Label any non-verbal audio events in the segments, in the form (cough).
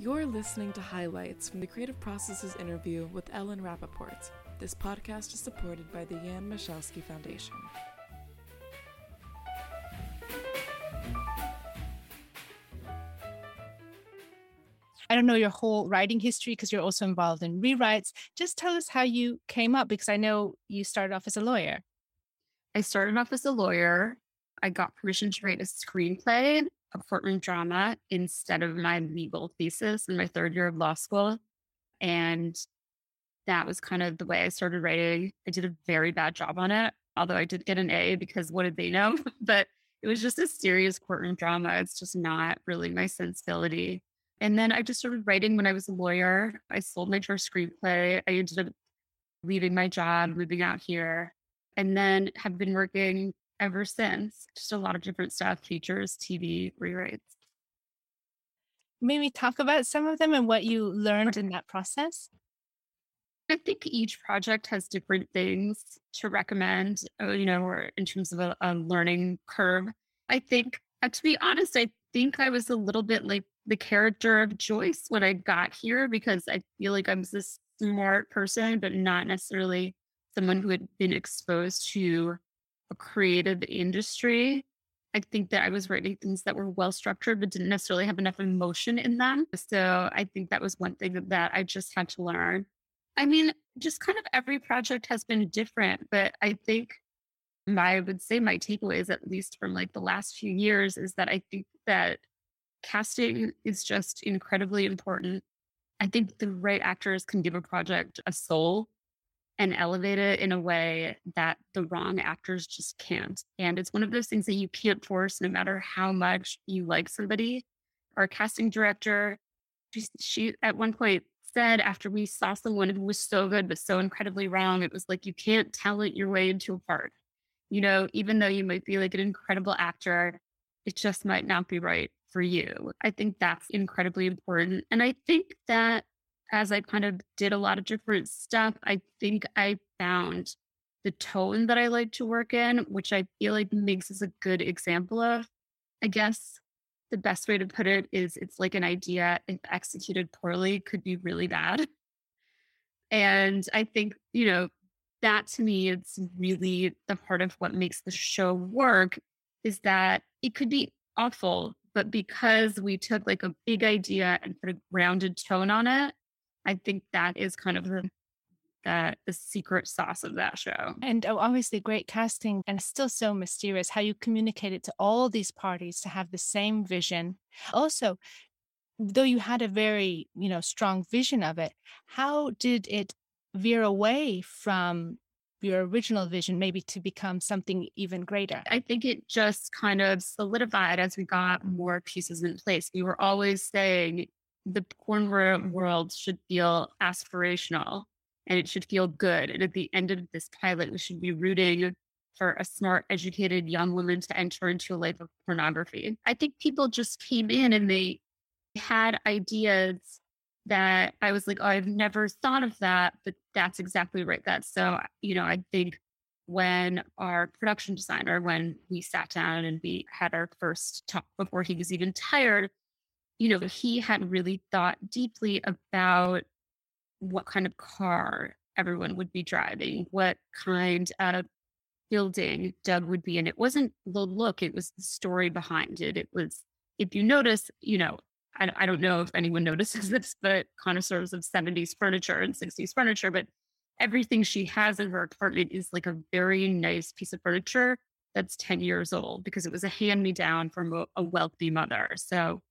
You're listening to highlights from the Creative Processes interview with Ellen Rapoport. This podcast is supported by the Jan Michalski Foundation. I don't know your whole writing history because you're also involved in rewrites. Just tell us how you came up because I know you started off as a lawyer. I started off as a lawyer. I got permission to write a screenplay, a courtroom drama, instead of my legal thesis in my third year of law school. And that was kind of the way I started writing. I did a very bad job on it, although I did get an A because what did they know? (laughs) but it was just a serious courtroom drama. It's just not really my sensibility. And then I just started writing when I was a lawyer. I sold my first screenplay. I ended up leaving my job, moving out here, and then have been working ever since. Just a lot of different stuff, features, TV, rewrites. Maybe talk about some of them and what you learned in that process. I think each project has different things to recommend, uh, you know, or in terms of a, a learning curve. I think, uh, to be honest, I think I was a little bit like the character of Joyce when I got here because I feel like I'm this smart person, but not necessarily someone who had been exposed to a creative industry. I think that I was writing things that were well structured, but didn't necessarily have enough emotion in them. So I think that was one thing that I just had to learn. I mean, just kind of every project has been different, but I think my, I would say my takeaways, at least from like the last few years, is that I think that casting is just incredibly important. I think the right actors can give a project a soul and elevate it in a way that the wrong actors just can't. And it's one of those things that you can't force no matter how much you like somebody. Our casting director, she, she at one point said after we saw someone who was so good but so incredibly wrong, it was like you can't talent your way into a part. You know, even though you might be like an incredible actor, it just might not be right for you. I think that's incredibly important. And I think that as I kind of did a lot of different stuff, I think I found the tone that I like to work in, which I feel like makes us a good example of. I guess the best way to put it is it's like an idea, if executed poorly, could be really bad. And I think, you know, that to me, it's really the part of what makes the show work is that it could be awful, but because we took like a big idea and put a grounded tone on it, I think that is kind of the that the secret sauce of that show. And oh, obviously great casting and still so mysterious how you communicated to all these parties to have the same vision. Also, though you had a very, you know, strong vision of it, how did it veer away from your original vision maybe to become something even greater? I think it just kind of solidified as we got more pieces in place. We were always saying the porn world should feel aspirational and it should feel good. And at the end of this pilot, we should be rooting for a smart, educated young woman to enter into a life of pornography. I think people just came in and they had ideas that I was like, oh, I've never thought of that, but that's exactly right. That's so, you know, I think when our production designer, when we sat down and we had our first talk before he was even tired, you know, he had really thought deeply about what kind of car everyone would be driving, what kind of building Doug would be in. It wasn't the look, it was the story behind it. It was, if you notice, you know, I, I don't know if anyone (laughs) notices this, but connoisseurs of 70s furniture and 60s furniture, but everything she has in her apartment is like a very nice piece of furniture that's 10 years old because it was a hand me down from a, a, wealthy mother. So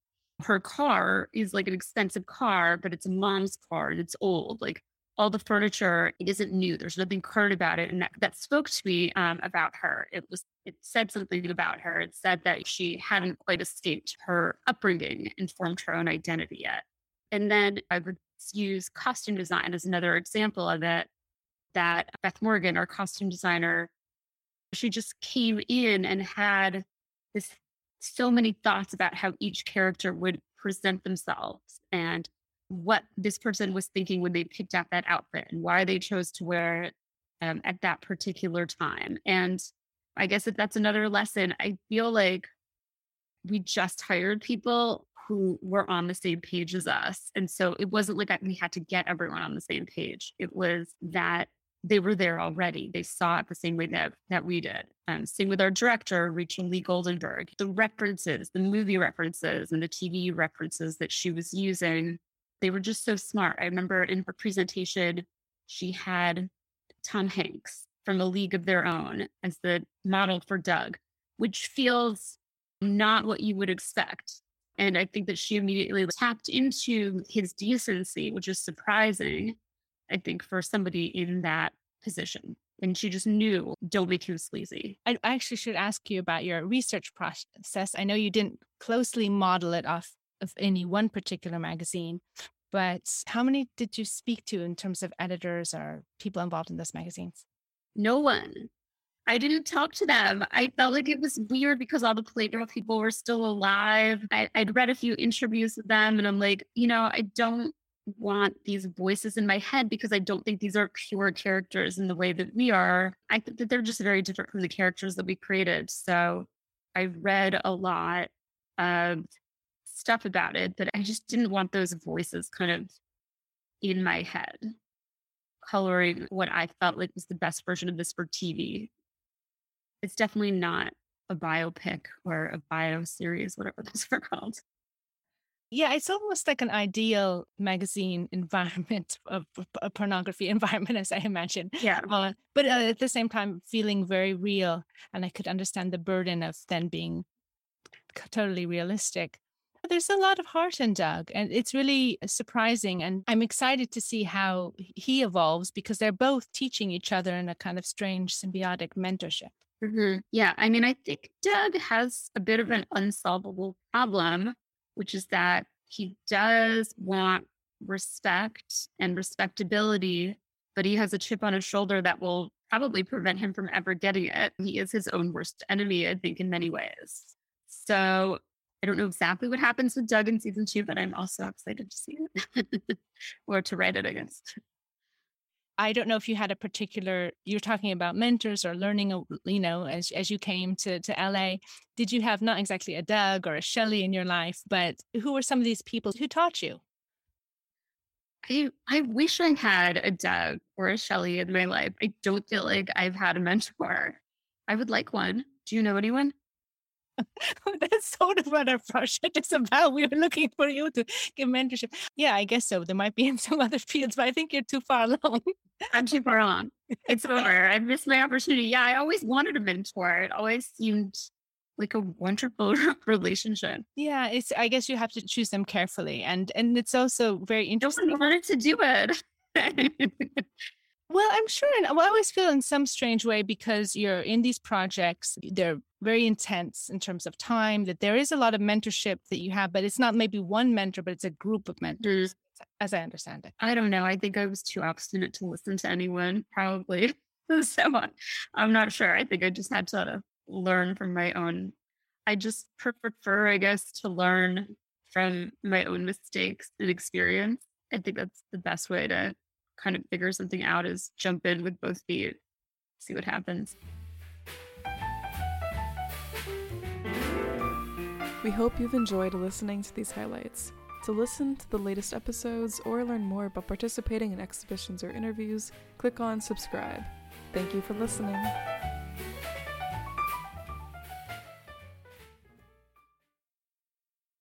her car is like an expensive car, but it's a mom's car and it's old. Like all the furniture, it isn't new. There's nothing current about it. And that, that spoke to me um, about her. It was, it said something about her. It said that she hadn't quite escaped her upbringing and formed her own identity yet. And then I would use costume design as another example of it that Beth Morgan, our costume designer, she just came in and had this so many thoughts about how each character would present themselves and what this person was thinking when they picked out that outfit and why they chose to wear it um, at that particular time. And I guess if that's another lesson, I feel like we just hired people who were on the same page as us. And so it wasn't like we had to get everyone on the same page. It was that they were there already. They saw it the same way that, that we did. Um, same with our director, Rachel Lee Goldenberg. The references, the movie references and the TV references that she was using, they were just so smart. I remember in her presentation, she had Tom Hanks from A League of Their Own as the model for Doug, which feels not what you would expect. And I think that she immediately tapped into his decency, which is surprising I think, for somebody in that position. And she just knew, don't be too sleazy. I actually should ask you about your research process. I know you didn't closely model it off of any one particular magazine, but how many did you speak to in terms of editors or people involved in those magazines? No one. I didn't talk to them. I felt like it was weird because all the Playgirl people were still alive. I, would read a few interviews with them and I'm like, you know, I don't want these voices in my head because I don't think these are pure characters in the way that we are. I think that they're just very different from the characters that we created. So I read a lot of stuff about it, but I just didn't want those voices kind of in my head, coloring what I felt like was the best version of this for TV. It's definitely not a biopic or a bio series, whatever those (laughs) are called. Yeah, it's almost like an ideal magazine (laughs) environment, of a pornography environment, as I imagine. Yeah. Uh, but uh, at the same time, feeling very real. And I could understand the burden of then being totally realistic. There's a lot of heart in Doug, and it's really surprising. And I'm excited to see how he evolves because they're both teaching each other in a kind of strange symbiotic mentorship. Mm-hmm. Yeah. I mean, I think Doug has a bit of an unsolvable problem which is that he does want respect and respectability, but he has a chip on his shoulder that will probably prevent him from ever getting it. He is his own worst enemy, I think, in many ways. So I don't know exactly what happens with Doug in season two, but I'm also excited to see it (laughs) or to write it, guess. I don't know if you had a particular, you're talking about mentors or learning, uh, you know, as, as you came to, to LA, did you have not exactly a Doug or a Shelley in your life, but who were some of these people who taught you? I, I wish I had a Doug or a Shelley in my life. I don't feel like I've had a mentor. I would like one. Do you know anyone? (laughs) That's sort of what our project is about. We were looking for you to give mentorship. Yeah, I guess so. There might be (laughs) in some other fields, but I think you're too far (laughs) along. I'm too far along. It's over. I missed my opportunity. Yeah, I always wanted a mentor. It always seemed like a wonderful relationship. Yeah, it's. I guess you have to choose them carefully, and and it's also very interesting. I wanted to do it. Well, I'm sure. And I always feel in some strange way because you're in these projects, they're very intense in terms of time, that there is a lot of mentorship that you have, but it's not maybe one mentor, but it's a group of mentors, mm. as I understand it. I don't know. I think I was too obstinate to listen to anyone, probably. (laughs) so I'm not sure. I think I just had to learn from my own. I just prefer, I guess, to learn from my own mistakes and experience. I think that's the best way to kind of figure something out is jump in with both feet, see what happens. We hope you've enjoyed listening to these highlights. To listen to the latest episodes or learn more about participating in exhibitions or interviews, click on subscribe. Thank you for listening.